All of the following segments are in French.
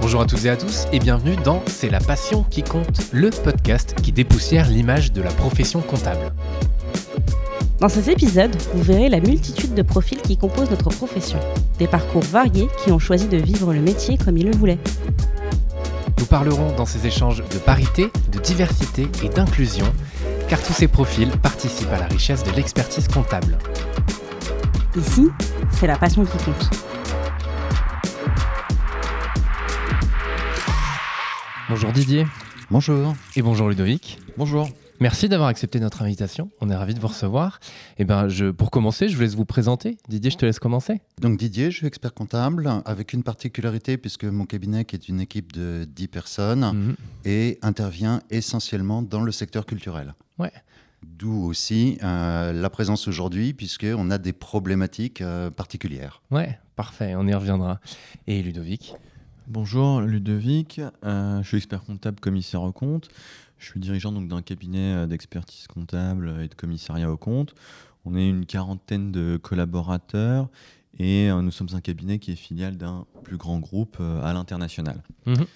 Bonjour à toutes et à tous et bienvenue dans C'est la passion qui compte, le podcast qui dépoussière l'image de la profession comptable. Dans ces épisodes, vous verrez la multitude de profils qui composent notre profession. Des parcours variés qui ont choisi de vivre le métier comme ils le voulaient. Nous parlerons dans ces échanges de parité, de diversité et d'inclusion, car tous ces profils participent à la richesse de l'expertise comptable. Ici, c'est la passion qui compte. Bonjour Didier. Bonjour. Et bonjour Ludovic. Bonjour. Merci d'avoir accepté notre invitation. On est ravis de vous recevoir. Et ben, je, pour commencer, je vous laisse vous présenter. Didier, je te laisse commencer. Donc Didier, je suis expert comptable avec une particularité puisque mon cabinet qui est une équipe de 10 personnes Mhm. et intervient essentiellement dans le secteur culturel. Ouais. D'où aussi euh, la présence aujourd'hui puisqu'on a des problématiques euh, particulières. Ouais, parfait, on y reviendra. Et Ludovic? Bonjour Ludovic, Euh, je suis expert comptable commissaire au compte. Je suis dirigeant donc d'un cabinet euh, d'expertise comptable et de commissariat au compte. On est une quarantaine de collaborateurs et euh, nous sommes un cabinet qui est filiale d'un plus grand groupe euh, à l'international. Mhm.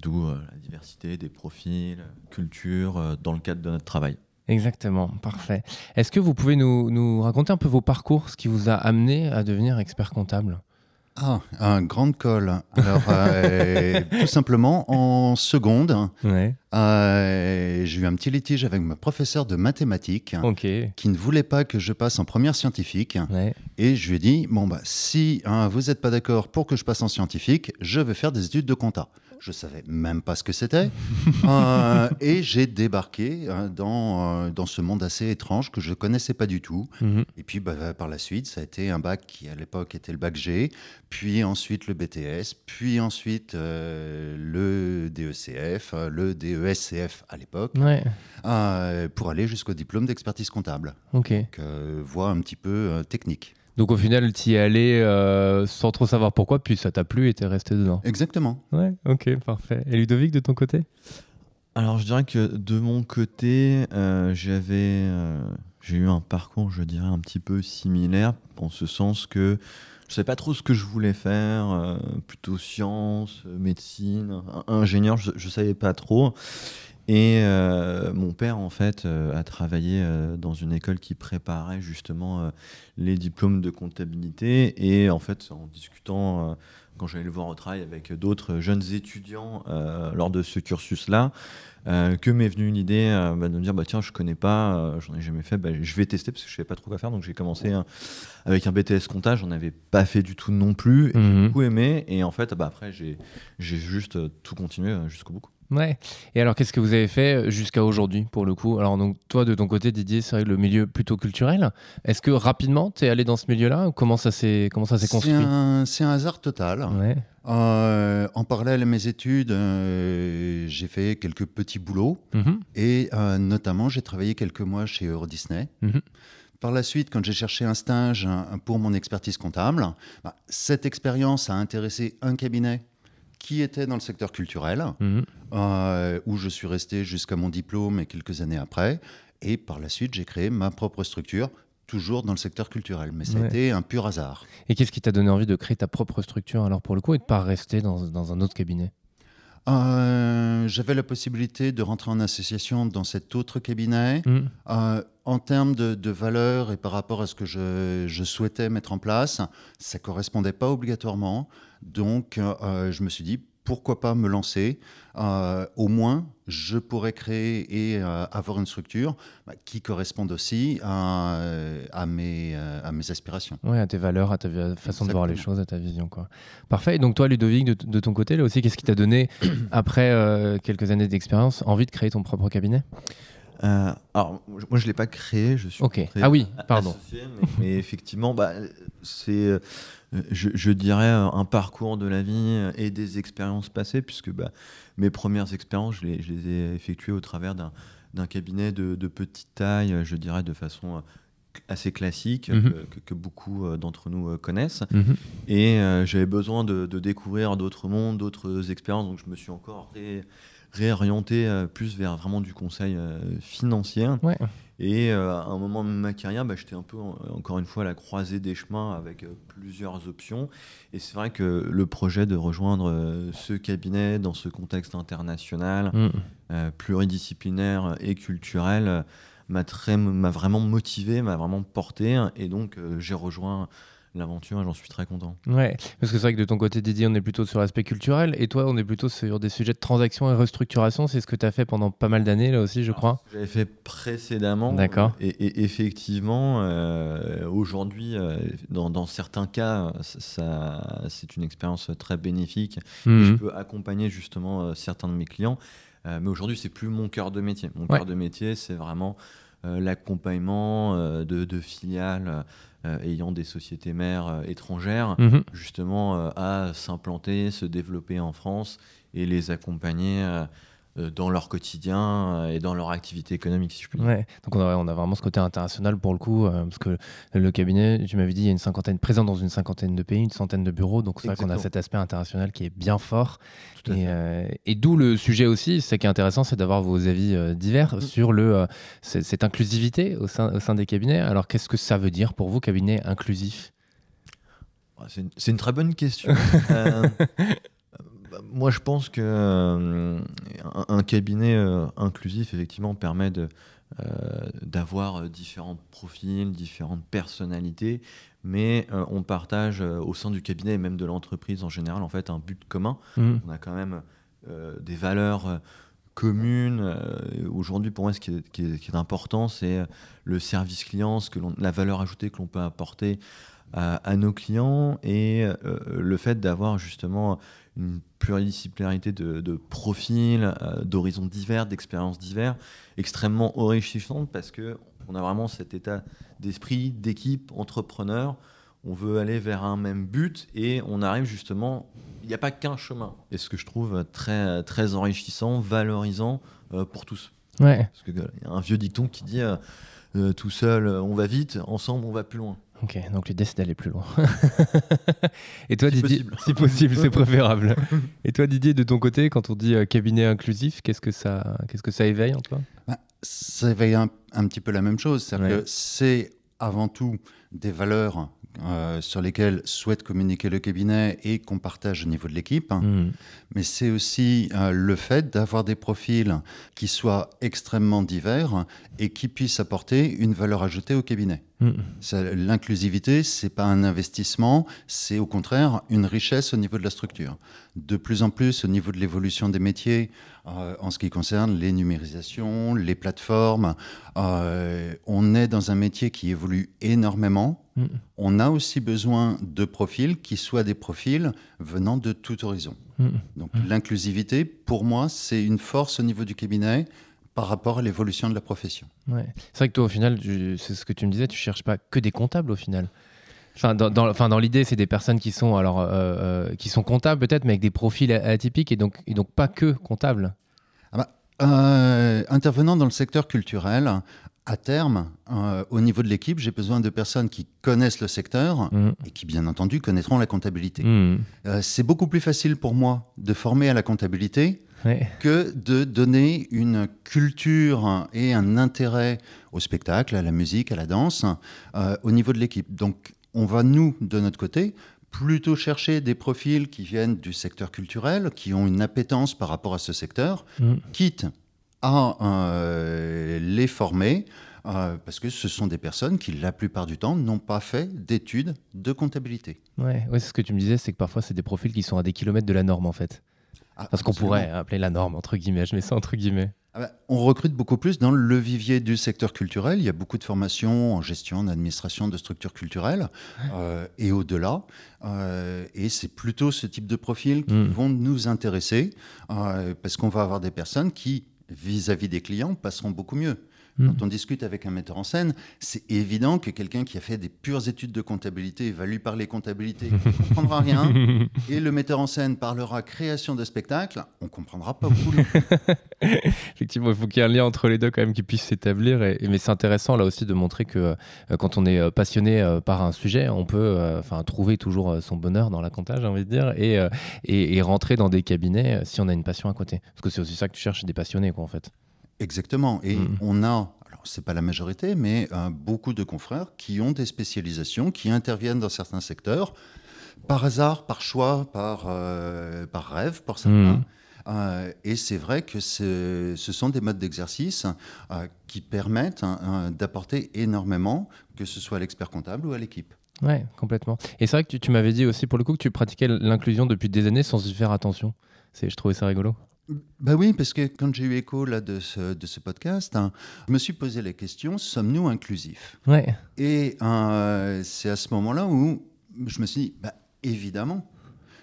D'où la diversité des profils, culture dans le cadre de notre travail. Exactement, parfait. Est-ce que vous pouvez nous, nous raconter un peu vos parcours, ce qui vous a amené à devenir expert comptable? Ah, un grand col. Alors, euh, tout simplement, en seconde, Ouais. euh, j'ai eu un petit litige avec ma professeure de mathématiques qui ne voulait pas que je passe en première scientifique. Ouais. Et je lui ai dit, bon, bah, si hein, vous n'êtes pas d'accord pour que je passe en scientifique, je vais faire des études de compta. Je savais même pas ce que c'était. Euh, et j'ai débarqué euh, dans, euh, dans ce monde assez étrange que je connaissais pas du tout. Mhm. Et puis bah, par la suite, ça a été un bac qui à l'époque était le bac G, puis ensuite le BTS, puis ensuite euh, le DECF, le DESCF à l'époque, Ouais. pour aller jusqu'au diplôme d'expertise comptable. Ok. Donc, voie un petit peu technique. Donc au final, tu y es allé euh, sans trop savoir pourquoi, puis ça t'a plu et t'es resté dedans. Exactement. Ouais, ok, parfait. Et Ludovic, de ton côté? Alors je dirais que de mon côté, euh, j'avais, euh, j'ai eu un parcours, je dirais, un petit peu similaire, en ce sens que je ne savais pas trop ce que je voulais faire, euh, plutôt sciences, euh, médecine, in- ingénieur, je ne savais pas trop. Et euh, mon père, en fait, euh, a travaillé euh, dans une école qui préparait justement les diplômes de comptabilité. Et en fait, en discutant, quand j'allais le voir au travail avec d'autres jeunes étudiants lors de ce cursus-là, que m'est venue une idée euh, bah, de me dire bah, tiens, je connais pas, j'en ai jamais fait, bah, je vais tester parce que je savais pas trop quoi faire. Donc j'ai commencé euh, avec un BTS comptage, j'en avais pas fait du tout non plus. J'ai Mhm. beaucoup aimé. Et en fait, bah, après, j'ai juste tout continué euh, jusqu'au bout. Ouais. Et alors, qu'est-ce que vous avez fait jusqu'à aujourd'hui, pour le coup? Alors, donc, toi, de ton côté, Didier, c'est vrai que le milieu plutôt culturel. Est-ce que rapidement, tu es allé dans ce milieu-là? Comment ça s'est comment ça s'est C'est construit? un, c'est un hasard total. Ouais. Euh, en parallèle à mes études, euh, j'ai fait quelques petits boulots Mhm. et euh, notamment j'ai travaillé quelques mois chez Euro Disney. Mhm. Par la suite, quand j'ai cherché un stage pour mon expertise comptable, bah, cette expérience a intéressé un cabinet qui était dans le secteur culturel, Mhm. euh, où je suis resté jusqu'à mon diplôme et quelques années après. Et par la suite, j'ai créé ma propre structure, toujours dans le secteur culturel. Mais Ouais. c'était un pur hasard. Et qu'est-ce qui t'a donné envie de créer ta propre structure, alors, pour le coup, et de pas rester dans, dans un autre cabinet? Euh, J'avais la possibilité de rentrer en association dans cet autre cabinet. Mhm. Euh, en termes de, de valeur et par rapport à ce que je, je souhaitais mettre en place, ça correspondait pas obligatoirement. Donc, euh, je me suis dit, pourquoi pas me lancer? Euh, Au moins, je pourrais créer et euh, avoir une structure bah, qui corresponde aussi à, à mes, euh, à mes aspirations. Ouais, à tes valeurs, à ta façon de voir les choses, à ta vision. Quoi. Parfait. Et donc, toi, Ludovic, de, de ton côté, là aussi, qu'est-ce qui t'a donné, après euh, quelques années d'expérience, envie de créer ton propre cabinet? Euh, alors, moi, je l'ai pas créé. Je suis Ok. rentré Ah oui, pardon. associé, mais, mais effectivement, bah, c'est, euh, je, je dirais, un parcours de la vie et des expériences passées, puisque bah, mes premières expériences, je les, je les ai effectuées au travers d'un, d'un cabinet de, de petite taille, je dirais, de façon euh, assez classique, Mhm. que, beaucoup d'entre nous connaissent. Mhm. Et euh, j'avais besoin de, de découvrir d'autres mondes, d'autres expériences. Donc je me suis encore ré- réorienter plus vers vraiment du conseil financier. Ouais. Et à un moment de ma carrière, bah, j'étais un peu, encore une fois, à la croisée des chemins avec plusieurs options. Et c'est vrai que le projet de rejoindre ce cabinet dans ce contexte international, mm. pluridisciplinaire et culturel, m'a vraiment motivé, m'a vraiment porté. Et donc, j'ai rejoint l'aventure et j'en suis très content. Ouais, parce que c'est vrai que de ton côté, Didier, on est plutôt sur l'aspect culturel et toi, on est plutôt sur des sujets de transaction et restructuration. C'est ce que tu as fait pendant pas mal d'années, là aussi, je crois. J'avais fait précédemment. D'accord. Et, effectivement, euh, aujourd'hui, euh, dans, certains cas, ça, c'est une expérience très bénéfique. Mhm. je peux accompagner justement euh, certains de mes clients. mais aujourd'hui, c'est plus mon cœur de métier. Mon cœur de métier, c'est vraiment l'accompagnement de, de, filiales euh, ayant des sociétés mères euh, étrangères, mhm. justement euh, à s'implanter, se développer en France et les accompagner euh, dans leur quotidien euh, et dans leur activité économique, si je puis dire. Ouais. Donc on a, on a, vraiment ce côté international pour le coup, euh, parce que le cabinet, tu m'avais dit, il y a une cinquantaine, présent dans une cinquantaine de pays, une centaine de bureaux, donc c'est vrai qu'on a cet aspect international qui est bien fort. et, et d'où le sujet aussi, ce qui est intéressant, c'est d'avoir vos avis divers mm. sur le, cette inclusivité au sein, au sein des cabinets. Alors qu'est-ce que ça veut dire pour vous, cabinet inclusif? C'est une, une, très bonne question. moi, je pense que euh, un, cabinet euh, inclusif, effectivement, permet de, euh, d'avoir différents profils, différentes personnalités, mais on partage au sein du cabinet et même de l'entreprise en général, en fait, un but commun. Mmh. On a quand même des valeurs communes. Aujourd'hui, pour moi, ce qui est, qui est, important, c'est le service client, ce que la valeur ajoutée que l'on peut apporter à, nos clients et le fait d'avoir justement une pluridisciplinarité de, profils, euh, d'horizons divers, d'expériences divers, extrêmement enrichissante parce que on a vraiment cet état d'esprit, d'équipe, entrepreneur. On veut aller vers un même but et on arrive justement. Il n'y a pas qu'un chemin. Et ce que je trouve très, très enrichissant, valorisant euh, pour tous. Ouais. Parce qu'il y a un vieux dicton qui dit euh, tout seul, on va vite, ensemble, on va plus loin. Ok, donc l'idée c'est d'aller plus loin. Et toi, Didier, si possible, c'est préférable. Et toi, Didier, de ton côté, quand on dit euh, cabinet inclusif, qu'est-ce que ça, qu'est-ce que ça éveille en toi? Bah, Ça éveille un, petit peu la même chose, c'est-à-dire que c'est avant tout des valeurs euh, sur lesquelles souhaite communiquer le cabinet et qu'on partage au niveau de l'équipe. Mmh. Mais c'est aussi euh, le fait d'avoir des profils qui soient extrêmement divers et qui puissent apporter une valeur ajoutée au cabinet. Mmh. L'inclusivité, ce n'est pas un investissement, c'est au contraire une richesse au niveau de la structure. De plus en plus, au niveau de l'évolution des métiers, euh, en ce qui concerne les numérisations, les plateformes, euh, on est dans un métier qui évolue énormément. Mmh. On a aussi besoin de profils qui soient des profils venant de tout horizon. Mmh. Donc l'inclusivité, pour moi, c'est une force au niveau du cabinet par rapport à l'évolution de la profession. Ouais. C'est vrai que toi, au final, c'est ce que tu me disais, tu cherches pas que des comptables au final. Enfin, dans, dans, enfin, dans l'idée, c'est des personnes qui sont, alors, euh, euh, qui sont comptables peut-être, mais avec des profils atypiques et donc, et donc pas que comptables. Ah bah, euh, intervenant dans le secteur culturel, à terme, au niveau de l'équipe, j'ai besoin de personnes qui connaissent le secteur mmh. et qui, bien entendu, connaîtront la comptabilité. Mmh. c'est beaucoup plus facile pour moi de former à la comptabilité que de donner une culture et un intérêt au spectacle, à la musique, à la danse, euh, au niveau de l'équipe. Donc, on va, nous, de notre côté, plutôt chercher des profils qui viennent du secteur culturel, qui ont une appétence par rapport à ce secteur, mm. quitte à euh, les former, euh, parce que ce sont des personnes qui, la plupart du temps, n'ont pas fait d'études de comptabilité. Ouais, ouais c'est ce que tu me disais, c'est que parfois, c'est des profils qui sont à des kilomètres de la norme, en fait. Ah, Parce qu'on pourrait appeler la norme, entre guillemets. Je mets ça entre guillemets. Ah bah, on recrute beaucoup plus dans le vivier du secteur culturel. Il y a beaucoup de formations en gestion, en administration de structures culturelles euh, et au-delà. Euh, et c'est plutôt ce type de profils qui hmm. vont nous intéresser euh, parce qu'on va avoir des personnes qui, vis-à-vis des clients, passeront beaucoup mieux. Hmm. Quand on discute avec un metteur en scène, c'est évident que quelqu'un qui a fait des pures études de comptabilité va lui parler comptabilité, ne comprendra rien. Et le metteur en scène parlera création de spectacle, on comprendra pas beaucoup. Effectivement, il faut qu'il y ait un lien entre les deux quand même qui puisse s'établir. Et, mais c'est intéressant là aussi de montrer que euh, quand on est euh, passionné euh, par un sujet, on peut enfin trouver toujours son bonheur dans la comptage, j'ai envie de dire, et, et, rentrer dans des cabinets si on a une passion à côté. Parce que c'est aussi ça que tu cherches, des passionnés, quoi, en fait. Exactement. Et mm. on a, alors c'est pas la majorité, mais beaucoup de confrères qui ont des spécialisations, qui interviennent dans certains secteurs, par hasard, par choix, par, par rêve, pour certains. Mm. Euh, et c'est vrai que ce sont des modes d'exercice euh, qui permettent hein, d'apporter énormément, que ce soit à l'expert comptable ou à l'équipe. Oui, complètement. Et c'est vrai que tu, m'avais dit aussi, pour le coup, que tu pratiquais l'inclusion depuis des années sans y faire attention. Je trouvais ça rigolo. Bah oui, parce que quand j'ai eu écho là, de, ce, de ce podcast, hein, je me suis posé la question sommes-nous inclusifs? Ouais. Et euh, c'est à ce moment-là où je me suis dit bah, évidemment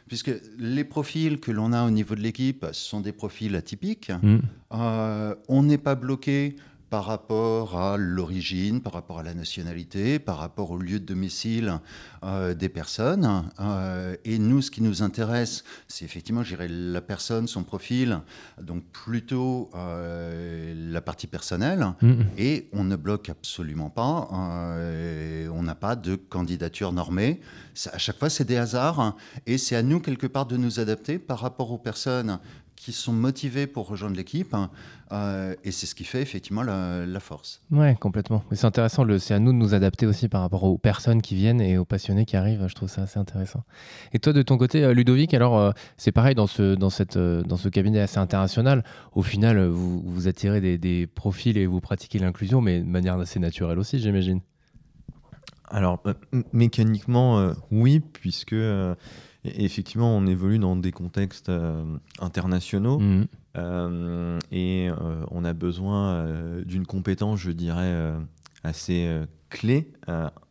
puisque les profils que l'on a au niveau de l'équipe sont des profils atypiques. Mm. Euh, on n'est pas bloqué par rapport à l'origine, par rapport à la nationalité, par rapport au lieu de domicile euh, des personnes. Euh, et nous, ce qui nous intéresse, c'est effectivement, je dirais, la personne, son profil, donc plutôt euh, la partie personnelle. Mm. Et on ne bloque absolument pas. on n'a pas de candidature normée. à chaque fois, c'est des hasards. Et c'est à nous, quelque part, de nous adapter par rapport aux personnes qui sont motivés pour rejoindre l'équipe. Hein, euh, et c'est ce qui fait effectivement la, force. Ouais, complètement. Mais c'est intéressant. C'est à nous de nous adapter aussi par rapport aux personnes qui viennent et aux passionnés qui arrivent. Je trouve ça assez intéressant. Et toi, de ton côté, euh, Ludovic, alors euh, c'est pareil dans ce, dans, cette, dans ce cabinet assez international. Au final, vous, vous attirez des, des profils et vous pratiquez l'inclusion, mais de manière assez naturelle aussi, j'imagine. Alors, mécaniquement, oui, puisque effectivement, on évolue dans des contextes euh, internationaux mmh. euh, et euh, on a besoin d'une compétence, je dirais, assez clé,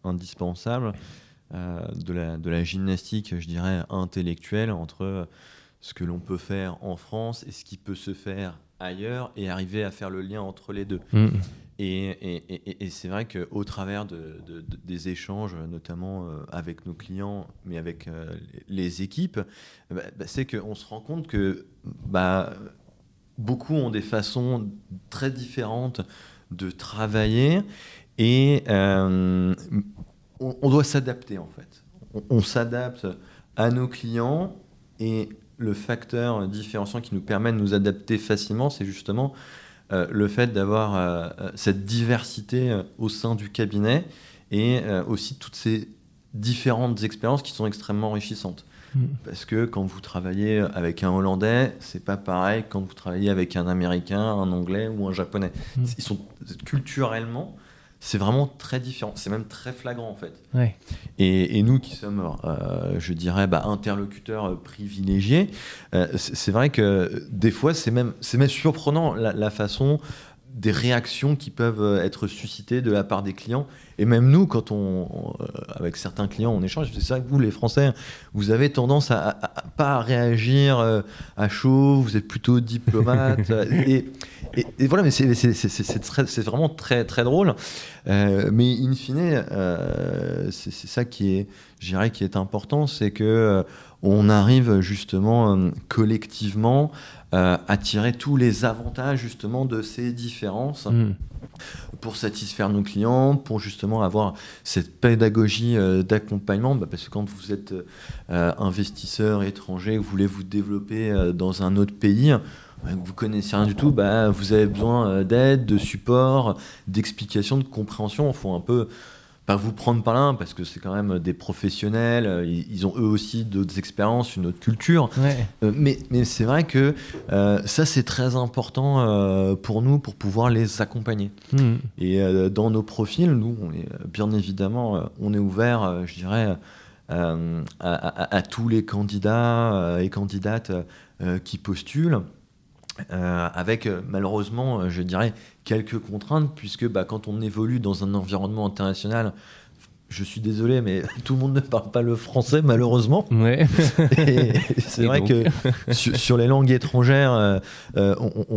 indispensable, de la, de, la, gymnastique, je dirais, intellectuelle entre ce que l'on peut faire en France et ce qui peut se faire ailleurs et arriver à faire le lien entre les deux. Mmh. Et, c'est vrai qu'au travers de, des échanges, notamment euh, avec nos clients, mais avec euh, les équipes, bah, bah, c'est qu'on se rend compte que bah, beaucoup ont des façons très différentes de travailler et euh, on, doit s'adapter en fait. on s'adapte à nos clients et le facteur différenciant qui nous permet de nous adapter facilement, c'est justement euh, le fait d'avoir euh, euh, cette diversité au sein du cabinet et aussi toutes ces différentes expériences qui sont extrêmement enrichissantes. Mm. Parce que quand vous travaillez avec un Hollandais, c'est pas pareil quand vous travaillez avec un Américain, un Anglais ou un Japonais. Mm. Ils sont culturellement, c'est vraiment très différent. C'est même très flagrant en fait. Et, nous qui sommes, euh, je dirais, bah, interlocuteurs privilégiés, euh, c'est vrai que des fois c'est même, même surprenant la, façon des réactions qui peuvent être suscitées de la part des clients. Et même nous, quand on, euh, avec certains clients, on échange, c'est vrai que vous, les Français, vous avez tendance à, à, pas réagir à chaud, vous êtes plutôt diplomate. et, et, voilà, mais c'est vraiment très, très drôle. Euh, mais in fine, euh, c'est ça qui est, qui est important, c'est que euh, on arrive justement collectivement à tirer tous les avantages justement de ces différences. Mm. pour satisfaire nos clients, pour justement avoir cette pédagogie d'accompagnement, bah, parce que quand vous êtes investisseur étranger, vous voulez vous développer dans un autre pays, vous connaissez rien du tout, bah, vous avez besoin euh, d'aide, de support, d'explication, de compréhension. Il faut un peu pas vous prendre par là parce que c'est quand même des professionnels, euh, ils, ont eux aussi d'autres expériences, une autre culture. Euh, mais, mais c'est vrai que ça c'est très important pour nous pour pouvoir les accompagner. Mmh. Et dans nos profils, nous, on est, bien évidemment, on est ouvert, je dirais, à, à, tous les candidats et candidates qui postulent. Euh, avec euh, malheureusement, euh, je dirais, quelques contraintes, puisque bah, quand on évolue dans un environnement international, je suis désolé, mais tout le monde ne parle pas le français, malheureusement. Ouais. c'est vrai que sur, les langues étrangères, euh, euh,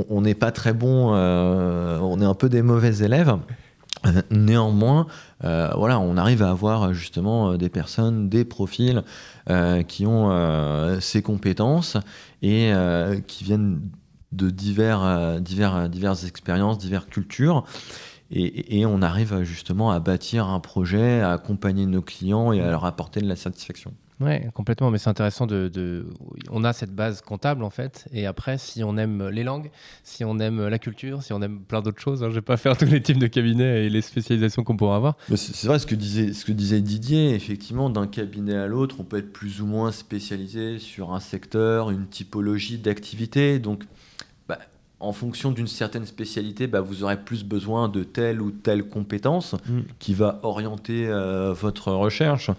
on n'est pas très bon, on est un peu des mauvais élèves. Néanmoins, voilà, on arrive à avoir justement des personnes, des profils qui ont ces compétences et qui viennent de divers, divers, diverses expériences, diverses cultures. Et, on arrive justement à bâtir un projet, à accompagner nos clients et à leur apporter de la satisfaction. Oui, complètement. Mais c'est intéressant de, On a cette base comptable, en fait. Et après, si on aime les langues, si on aime la culture, si on aime plein d'autres choses, hein, je ne vais pas faire tous les types de cabinets et les spécialisations qu'on pourrait avoir. C'est vrai ce que, disait, ce que disait Didier. Effectivement, d'un cabinet à l'autre, on peut être plus ou moins spécialisé sur un secteur, une typologie d'activité. Donc, en fonction d'une certaine spécialité, bah, vous aurez plus besoin de telle ou telle compétence mm. qui va orienter euh, votre recherche.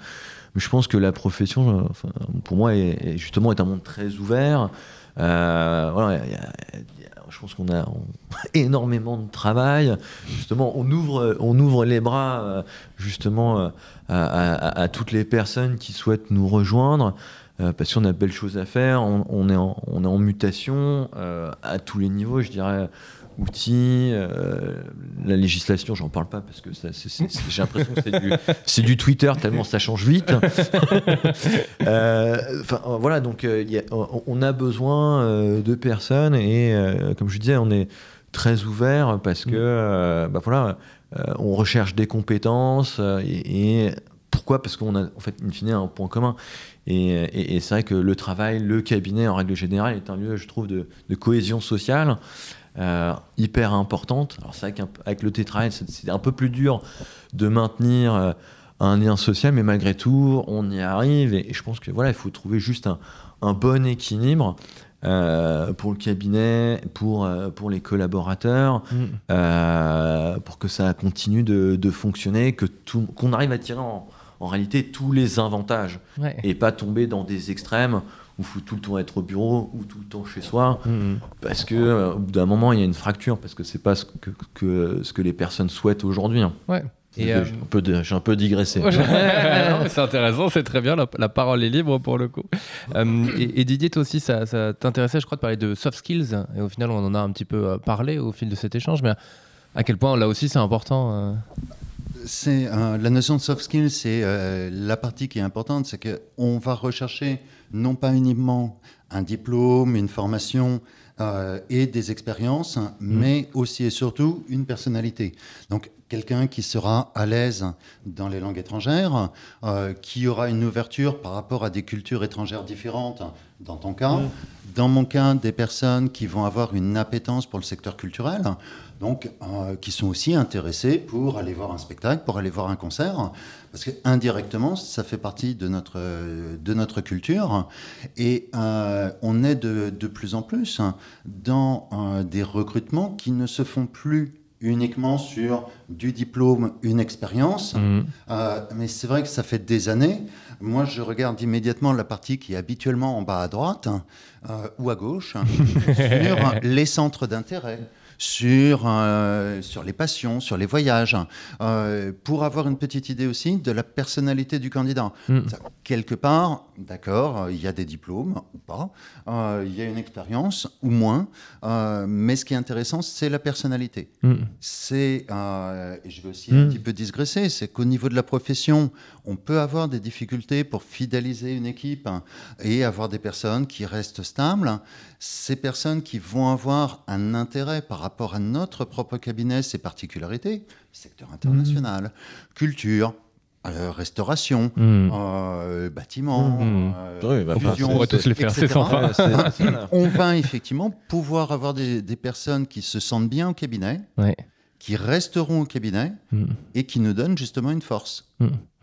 Mais je pense que la profession, euh, pour moi, est, justement est un monde très ouvert. Euh, je pense qu'on a énormément de travail. Justement, on ouvre, on ouvre les bras justement à, toutes les personnes qui souhaitent nous rejoindre. Euh, parce qu'on a belle chose à faire, on, est, en, on est en mutation euh, à tous les niveaux, je dirais outils, euh, la législation, j'en parle pas parce que j'ai l'impression que c'est du, Twitter tellement ça change vite. Enfin voilà, donc on a besoin de personnes et comme je disais, on est très ouvert parce que bah voilà, on recherche des compétences et, et pourquoi? Parce qu'on a en fait, in fine, un point commun. Et, c'est vrai que le travail, le cabinet, en règle générale, est un lieu, je trouve, de, cohésion sociale euh, hyper importante. Alors c'est vrai qu'avec le tétrail, c'est un peu plus dur de maintenir euh, un lien social, mais malgré tout, on y arrive. Et, je pense que voilà, il faut trouver juste un, bon équilibre. Euh, pour le cabinet, pour, pour les collaborateurs, mm. pour que ça continue de, de fonctionner, que qu'on arrive à tirer en, en réalité tous les avantages et pas tomber dans des extrêmes où il faut tout le temps être au bureau ou tout le temps chez soi mm-hmm. parce que euh, bout d'un moment il y a une fracture parce que c'est pas ce que, ce que les personnes souhaitent aujourd'hui. Hein. Ouais. Et euh, j'ai un peu digressé. c'est intéressant, c'est très bien, la, parole est libre pour le coup. Euh, et, Didier, toi aussi, ça, ça t'intéressait, je crois, de parler de soft skills. Et au final, on en a un petit peu parlé au fil de cet échange, mais à quel point là aussi c'est important c'est la notion de soft skills, c'est euh, la partie qui est importante, c'est qu'on va rechercher non pas uniquement un diplôme, une formation euh, et des expériences, mmh. mais aussi et surtout une personnalité. Donc quelqu'un qui sera à l'aise dans les langues étrangères, euh, qui aura une ouverture par rapport à des cultures étrangères différentes, dans ton cas. Mmh. Dans mon cas, des personnes qui vont avoir une appétence pour le secteur culturel donc euh, qui sont aussi intéressés pour aller voir un spectacle, pour aller voir un concert, parce que indirectement, ça fait partie de notre, de notre culture, et euh, on est de, de, plus en plus dans euh, des recrutements qui ne se font plus uniquement sur du diplôme, une expérience, mmh. mais c'est vrai que ça fait des années. Moi, je regarde immédiatement la partie qui est habituellement en bas à droite ou à gauche, sur les centres d'intérêt sur, euh, sur les passions, sur les voyages, euh, pour avoir une petite idée aussi de la personnalité du candidat. Hmm. Quelque part, d'accord, il y a des diplômes ou pas, euh, il y a une expérience ou moins, mais ce qui est intéressant, c'est la personnalité. Hmm. C'est, et je vais aussi un hmm. petit peu digresser, c'est qu'au niveau de la profession, on peut avoir des difficultés pour fidéliser une équipe et avoir des personnes qui restent stables. Ces personnes qui vont avoir un intérêt par rapport à notre propre cabinet, ses particularités, secteur international, mmh. culture, euh, restauration, mmh. euh, bâtiment, mmh. euh, bah, on pourrait tous les faire, c'est On va effectivement pouvoir avoir des, des, personnes qui se sentent bien au cabinet, ouais qui resteront au cabinet mm. et qui nous donnent justement une force.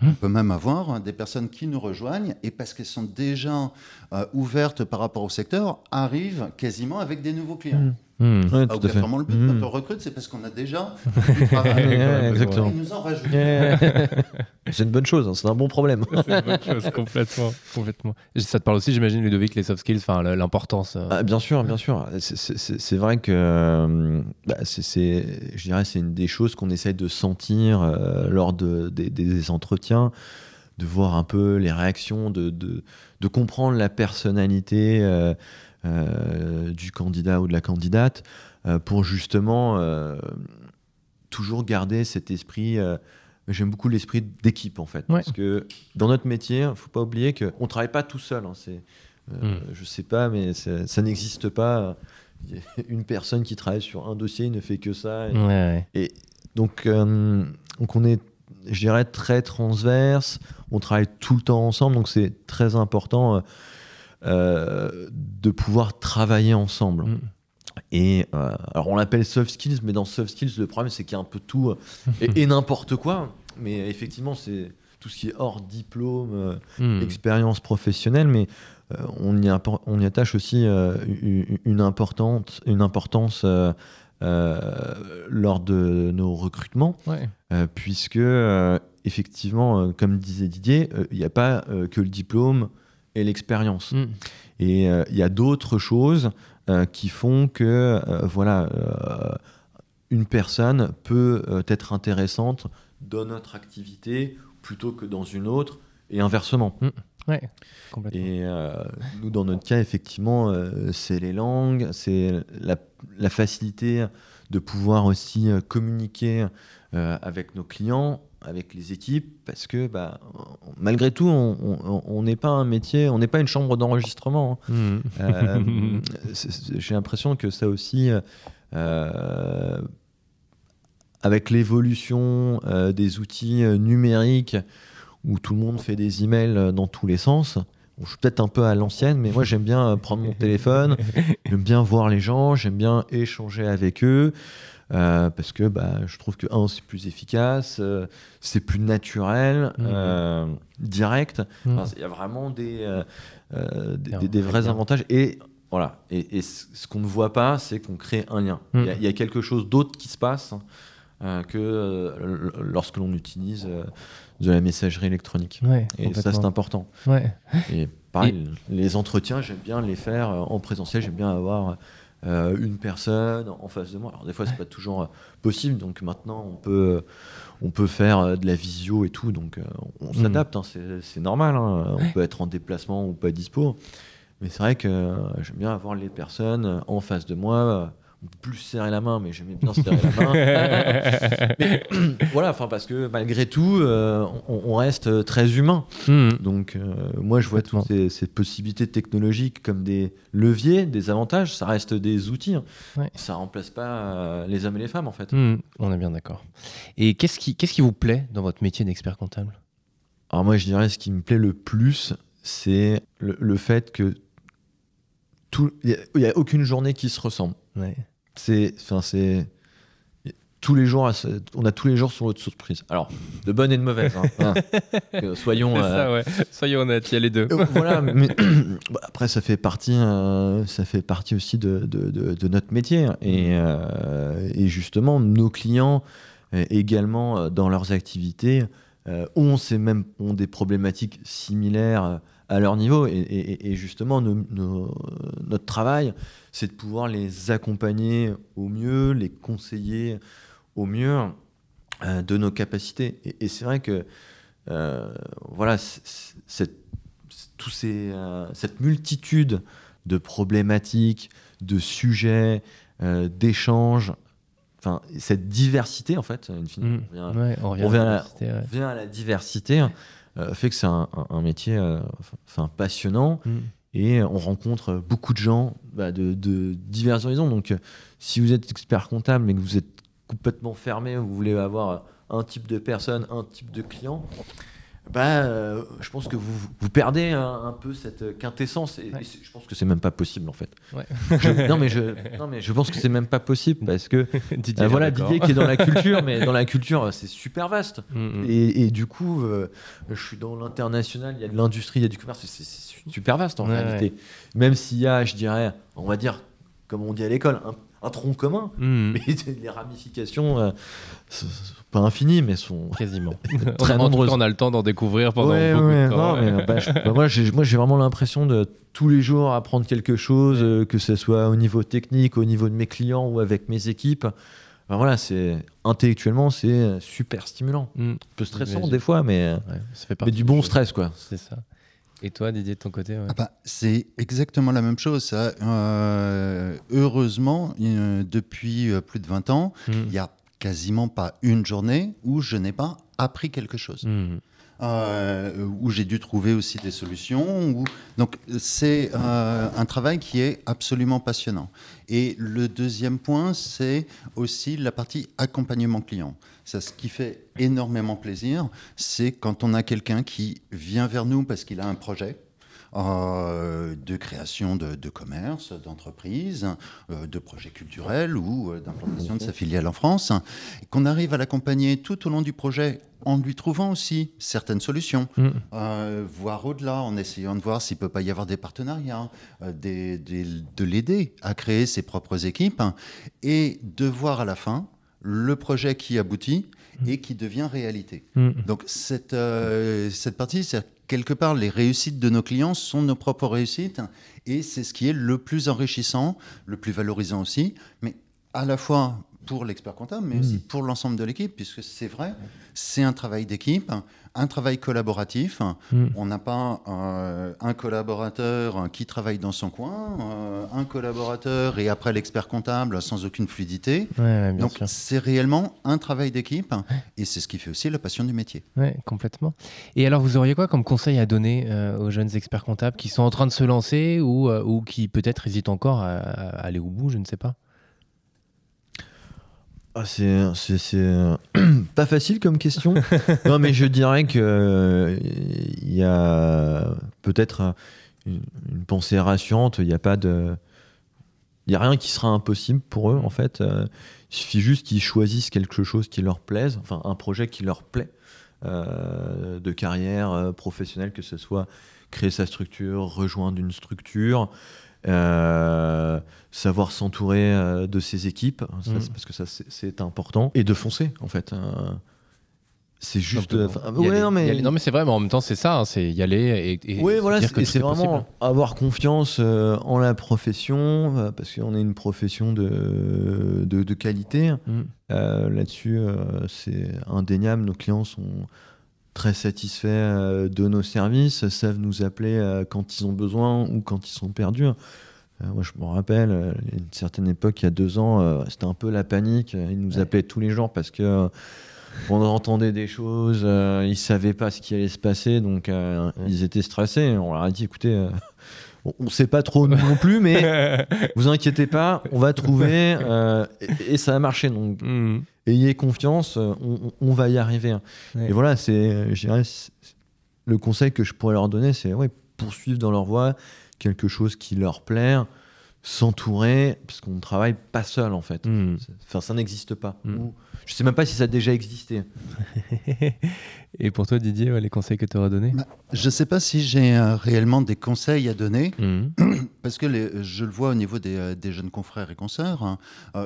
On peut même avoir hein, des personnes qui nous rejoignent et parce qu'elles sont déjà euh, ouvertes par rapport au secteur, arrivent quasiment avec des nouveaux clients. Hmm. Ouais, tout à fait. le but. Quand hmm. on recrute, c'est parce qu'on a déjà du travail. exactement. nous en c'est une bonne chose, hein, c'est un bon problème. c'est une bonne chose, complètement, complètement. Ça te parle aussi, j'imagine, Ludovic, les soft skills, enfin l'importance. Euh. Ah, bien sûr, bien sûr. C'est vrai que euh, bah, c'est, je dirais, c'est une des choses qu'on essaye de sentir euh, lors de, des, entretiens, de voir un peu les réactions, de, de, de comprendre la personnalité. Euh, du candidat ou de la candidate euh, pour justement euh, toujours garder cet esprit. J'aime beaucoup l'esprit d'équipe en fait, parce que dans notre métier, il ne faut pas oublier qu'on ne travaille pas tout seul. Hein, hmm. Je sais pas, mais ça, n'existe pas. Une personne qui travaille sur un dossier ne fait que ça. Et, donc, donc on est je dirais, très transverse. On travaille tout le temps ensemble, donc c'est très important euh, de pouvoir travailler ensemble. Mm. Et euh, alors on l'appelle soft skills, mais dans soft skills, le problème c'est qu'il y a un peu tout euh, et, n'importe quoi. Mais effectivement, c'est tout ce qui est hors diplôme, mm. expérience professionnelle, mais on, y on, y attache aussi une, importante, une importance lors de nos recrutements, puisque effectivement, comme disait Didier, il n'y a pas que le diplôme et l'expérience. Mm. Et euh, il y a d'autres choses euh, qui font que euh, voilà, une personne peut être intéressante dans notre activité plutôt que dans une autre, et inversement. Mm. Ouais, complètement. Et nous, dans notre cas, effectivement, c'est les langues, c'est la, la, facilité de pouvoir aussi communiquer avec nos clients avec les équipes parce que bah, malgré tout, on n'est pas un métier, on n'est pas une chambre d'enregistrement. Hein. Mmh. Euh, j'ai l'impression que ça aussi, euh, avec l'évolution euh, des outils numériques où tout le monde fait des emails dans tous les sens. je suis peut-être un peu à l'ancienne, mais moi j'aime bien prendre mon téléphone, j'aime bien voir les gens, j'aime bien échanger avec eux. Euh, parce que bah, je trouve que, un, c'est plus efficace, euh, c'est plus naturel, mmh. euh, direct. Mmh. Il y a vraiment des, des, vrais avantages. Et voilà. Et, ce qu'on ne voit pas, c'est qu'on crée un lien. Mmh. Il y, a quelque chose d'autre qui se passe que lorsque l'on utilise de la messagerie électronique. et ça, c'est important. Et pareil, les entretiens, j'aime bien les faire en présentiel, j'aime bien avoir euh, une personne en face de moi. Alors des fois, c'est pas toujours euh, possible, donc maintenant on peut, on peut faire euh, de la visio et tout, donc on mhm. s'adapte, hein, c'est normal. Hein. On peut être en déplacement ou pas dispo, mais c'est vrai que j'aime bien avoir les personnes en face de moi plus serrer la main, mais j'aimais bien serrer la main. voilà, enfin parce que malgré tout, euh, on, reste très humain. Hmm. Donc euh, moi, je vois toutes ces, possibilités technologiques comme des leviers, des avantages. Ça reste des outils. Hein. Ça remplace pas euh, les hommes et les femmes en fait. Hmm. On est bien d'accord. Et qu'est-ce qui, qu'est-ce qui vous plaît dans votre métier d'expert comptable? Alors moi, je dirais ce qui me plaît le plus, c'est le, fait que il n'y a, aucune journée qui se ressemble. Ouais c'est, enfin, c'est tous les jours, on a tous les jours sur votre surprise. Alors, de bonnes et de mauvaises. Hein. soyons, euh, soyons honnêtes, il y a les deux. Euh, voilà, mais bah, après, ça fait partie, euh, ça fait partie aussi de, de, de, notre métier. Et, et, justement, nos clients également dans leurs activités ont ces mêmes ont des problématiques similaires à leur niveau. Et, justement, notre travail, c'est de pouvoir les accompagner au mieux, les conseiller au mieux euh, de nos capacités. Et, c'est vrai que euh, voilà, tous ces, euh, cette multitude de problématiques, de sujets, d'échanges, enfin cette diversité en fait, mmh. on, revient, à, la, diversité. Fait que c'est un, métier enfin, passionnant mmh et on rencontre beaucoup de gens bah, de, divers horizons. Donc, euh, si vous êtes expert comptable mais que vous êtes complètement fermé, vous voulez avoir un type de personne, un type de client, bah, euh, je pense que vous, vous perdez un, peu cette quintessence. Et, je pense que c'est même pas possible en fait. non, mais je, non, mais je pense que c'est même pas possible parce que Didier, euh, voilà Didier qui est dans la culture, mais dans la culture c'est super vaste. Mm, mm. et, du coup, je suis dans l'international, il y a de l'industrie, il y a du commerce, c'est super vaste en réalité. Même s'il y a, je dirais, on va dire, comme on dit à l'école, un, un tronc commun, hmm. mais les ramifications, euh, pas infinies, mais sont quasiment très nombreuses. on a le temps d'en découvrir pendant beaucoup de temps. Bah, bah, moi, j'ai vraiment l'impression de tous les jours apprendre quelque chose, euh, que ce soit au niveau technique, au niveau de mes clients ou avec mes équipes. Ben voilà, c'est intellectuellement, c'est super stimulant. Hmm. Un peu stressant des fois, mais, ça fait mais du bon stress, quoi. C'est ça. Et toi, Didier, de ton côté ah bah, C'est exactement la même chose. Ça. Euh, heureusement, depuis euh, plus de 20 ans, hmm. il n'y a quasiment pas une journée où je n'ai pas appris quelque chose. Hmm. Euh, où j'ai dû trouver aussi des solutions. Donc c'est un travail qui est absolument passionnant. Et le deuxième point, c'est aussi la partie accompagnement client. Ça, ce qui fait énormément plaisir, c'est quand on a quelqu'un qui vient vers nous parce qu'il a un projet. Euh, de création de, commerce, d'entreprise, euh, de projets culturels ou euh, d'implantation de sa filiale en France, qu'on arrive à l'accompagner tout au long du projet en lui trouvant aussi certaines solutions, mm. voire au-delà, en essayant de voir s'il ne peut pas y avoir des partenariats, de l'aider à créer ses propres équipes et de voir à la fin le projet qui aboutit mm. et qui devient réalité. Mm. Donc cette, euh, cette partie, c'est quelque part les réussites de nos clients sont nos propres réussites et c'est ce qui est le plus enrichissant, le plus valorisant aussi, mais à la fois pour l'expert comptable, mais aussi mm. pour l'ensemble de l'équipe, puisque c'est vrai, c'est un travail d'équipe, un travail collaboratif. Mm. On n'a pas euh, un collaborateur qui travaille dans son coin, euh, un collaborateur et après l'expert comptable sans aucune fluidité. Donc c'est réellement un travail d'équipe et c'est ce qui fait aussi la passion du métier. Oui, complètement. Et alors vous auriez quoi comme conseil à donner euh, aux jeunes experts comptables qui sont en train de se lancer ou, ou qui peut-être hésitent encore à aller au bout, je ne sais pas? Ah, c'est pas facile comme question. non, mais je dirais que euh, il y a peut-être une, pensée rassurante. Il n'y a pas de, il y a rien qui sera impossible pour eux en fait. Euh, il suffit juste qu'ils choisissent quelque chose qui leur plaise, enfin un projet qui leur plaît euh, de carrière professionnelle, que ce soit créer sa structure, rejoindre une structure. Euh, savoir s'entourer euh, de ses équipes, mm. parce que ça c'est important, et de foncer en fait. Hein. c'est juste. non, mais... non, mais c'est vrai, mais en même temps, c'est ça, hein, c'est y aller et. oui, voilà, c'est vraiment avoir confiance euh, en la profession, parce qu'on est une profession de, de, qualité. Mm. Là-dessus, c'est indéniable, nos clients sont très satisfaits euh, de nos services, savent nous appeler euh, quand ils ont besoin ou quand ils sont perdus. Euh, moi, je me rappelle, à une certaine époque, il y a deux ans, c'était un peu la panique. Ils nous appelaient tous les jours parce que on entendait des choses, ils ils savaient pas ce qui allait se passer, donc ils étaient stressés. On leur a dit, écoutez, on ne sait pas trop non plus, mais vous inquiétez pas, on va trouver et, ça a marché. Donc, mm ayez confiance, euh, on, va y arriver. Et voilà, c'est, le conseil que je pourrais leur donner, c'est ouais, poursuivre dans leur voie quelque chose qui leur plaît, s'entourer, parce qu'on ne travaille pas seul en fait. Hmm. Enfin, ça n'existe pas. Je hmm. Je sais même pas si ça a déjà existé. Et pour toi, Didier, les conseils que tu auras donnés? Bah, Je ne sais pas si j'ai euh, réellement des conseils à donner, hmm. parce que je le vois au niveau des, euh, jeunes confrères et consoeurs, hein,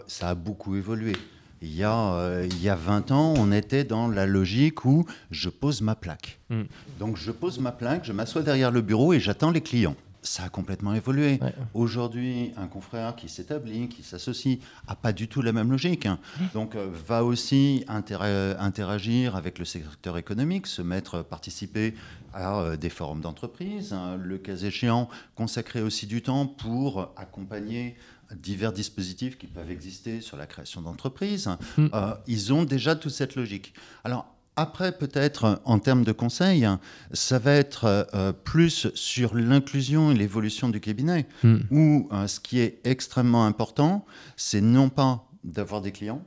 ça a beaucoup évolué. Il y, a, euh, il y a 20 ans, on était dans la logique où je pose ma plaque. Hmm. Donc je pose ma plaque, je m'assois derrière le bureau et j'attends les clients. Ça a complètement évolué. Aujourd'hui, un confrère qui s'établit, qui s'associe, n'a pas du tout la même logique. Hein. Hmm. Donc, euh, va aussi interagir avec le secteur économique, se mettre, participer à euh, des forums d'entreprise, hein. le cas échéant, consacrer aussi du temps pour accompagner divers dispositifs qui peuvent exister sur la création d'entreprises, hmm. euh, ils ont déjà toute cette logique. Alors, après, peut-être en termes de conseils, ça va être euh, plus sur l'inclusion et l'évolution du cabinet, hmm. où euh, ce qui est extrêmement important, c'est non pas d'avoir des clients,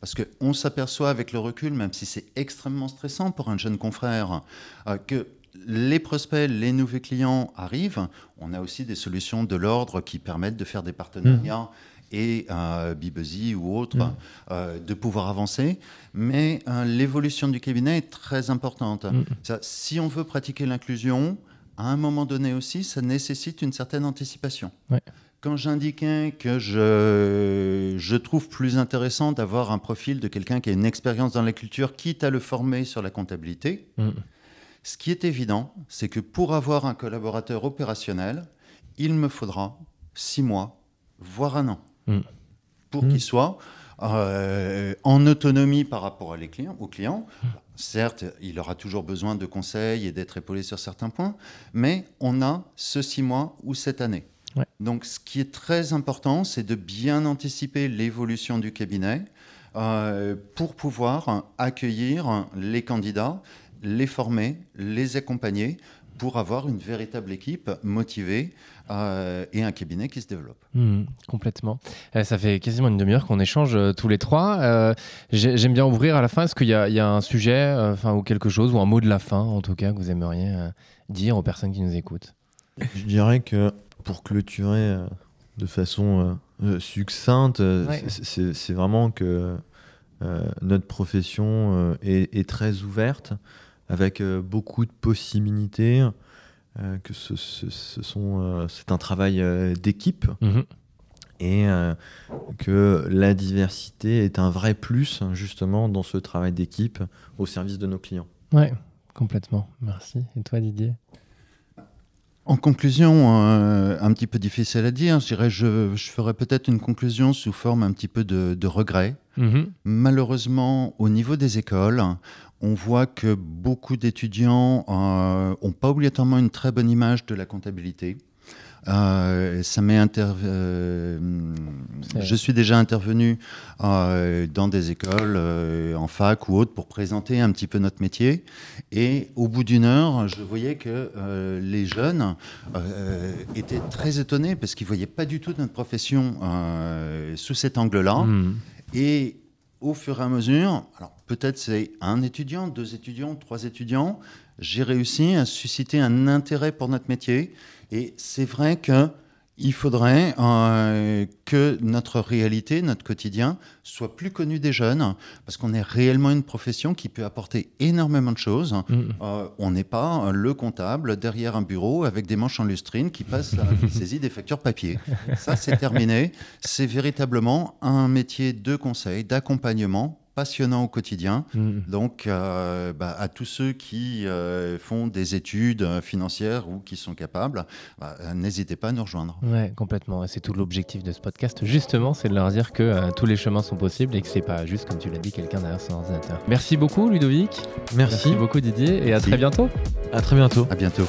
parce qu'on s'aperçoit avec le recul, même si c'est extrêmement stressant pour un jeune confrère, que les prospects, les nouveaux clients arrivent. On a aussi des solutions de l'ordre qui permettent de faire des partenariats. Mmh. Et euh, ou autre, mmh. euh, de pouvoir avancer. Mais euh, l'évolution du cabinet est très importante. Mmh. si on veut pratiquer l'inclusion, à un moment donné aussi, ça nécessite une certaine anticipation. quand j'indiquais que je, je trouve plus intéressant d'avoir un profil de quelqu'un qui a une expérience dans la culture, quitte à le former sur la comptabilité, mm. ce qui est évident, c'est que pour avoir un collaborateur opérationnel, il me faudra six mois, voire un an, mm. pour qu'il soit euh, en autonomie par rapport à les clients, aux clients. Certes, il aura toujours besoin de conseils et d'être épaulé sur certains points, mais on a ce six mois ou cette année. Donc, ce qui est très important, c'est de bien anticiper l'évolution du cabinet euh, pour pouvoir accueillir les candidats, les former, les accompagner pour avoir une véritable équipe motivée euh, et un cabinet qui se développe. Mmh, complètement. Euh, ça fait quasiment une demi-heure qu'on échange tous les trois. J'aime bien ouvrir à la fin. Est-ce qu'il y, y, a un sujet enfin, ou quelque chose, ou un mot de la fin, en tout cas, que vous aimeriez dire aux personnes qui nous écoutent? Je dirais que pour clôturer euh, de façon euh, euh, succincte, c'est vraiment que notre profession est, très ouverte, avec beaucoup de possibilités, que ce, sont, c'est un travail d'équipe. Mhm. Et que la diversité est un vrai plus justement dans ce travail d'équipe au service de nos clients. Oui, complètement. Merci. Et toi Didier? En conclusion, euh, un petit peu difficile à dire, je dirais, je, je ferais peut-être une conclusion sous forme un petit peu de, regret. Mhm. Malheureusement, au niveau des écoles, on voit que beaucoup d'étudiants n'ont euh, pas obligatoirement une très bonne image de la comptabilité. Euh, ça m'est euh, je suis déjà intervenu euh, dans des écoles, en fac ou autres, pour présenter un petit peu notre métier. Et au bout d'une heure, je voyais que les jeunes étaient très étonnés parce qu'ils ne voyaient pas du tout notre profession sous cet angle-là. Hmm. Et au fur et à mesure, alors peut-être c'est un étudiant, deux étudiants, trois étudiants, j'ai réussi à susciter un intérêt pour notre métier. Et c'est vrai qu'il faudrait euh, que notre réalité, notre quotidien, soit plus connu des jeunes, parce qu'on est réellement une profession qui peut apporter énormément de choses. Mm. Euh, on n'est pas le comptable derrière un bureau avec des manches en lustrine qui passe la saisie des factures papier. Ça, c'est terminé. C'est véritablement un métier de conseil, d'accompagnement passionnant au quotidien. Mm. Donc, euh, bah, à tous ceux qui euh, font des études euh, financières ou qui sont capables, bah, n'hésitez pas à nous rejoindre. Oui, complètement. C'est tout l'objectif de ce podcast, justement, c'est de leur dire que tous les chemins sont possibles et que c'est pas juste, comme tu l'as dit, quelqu'un derrière son ordinateur. Merci beaucoup, Ludovic. Merci, beaucoup, Didier, et à très bientôt. À très bientôt. À bientôt.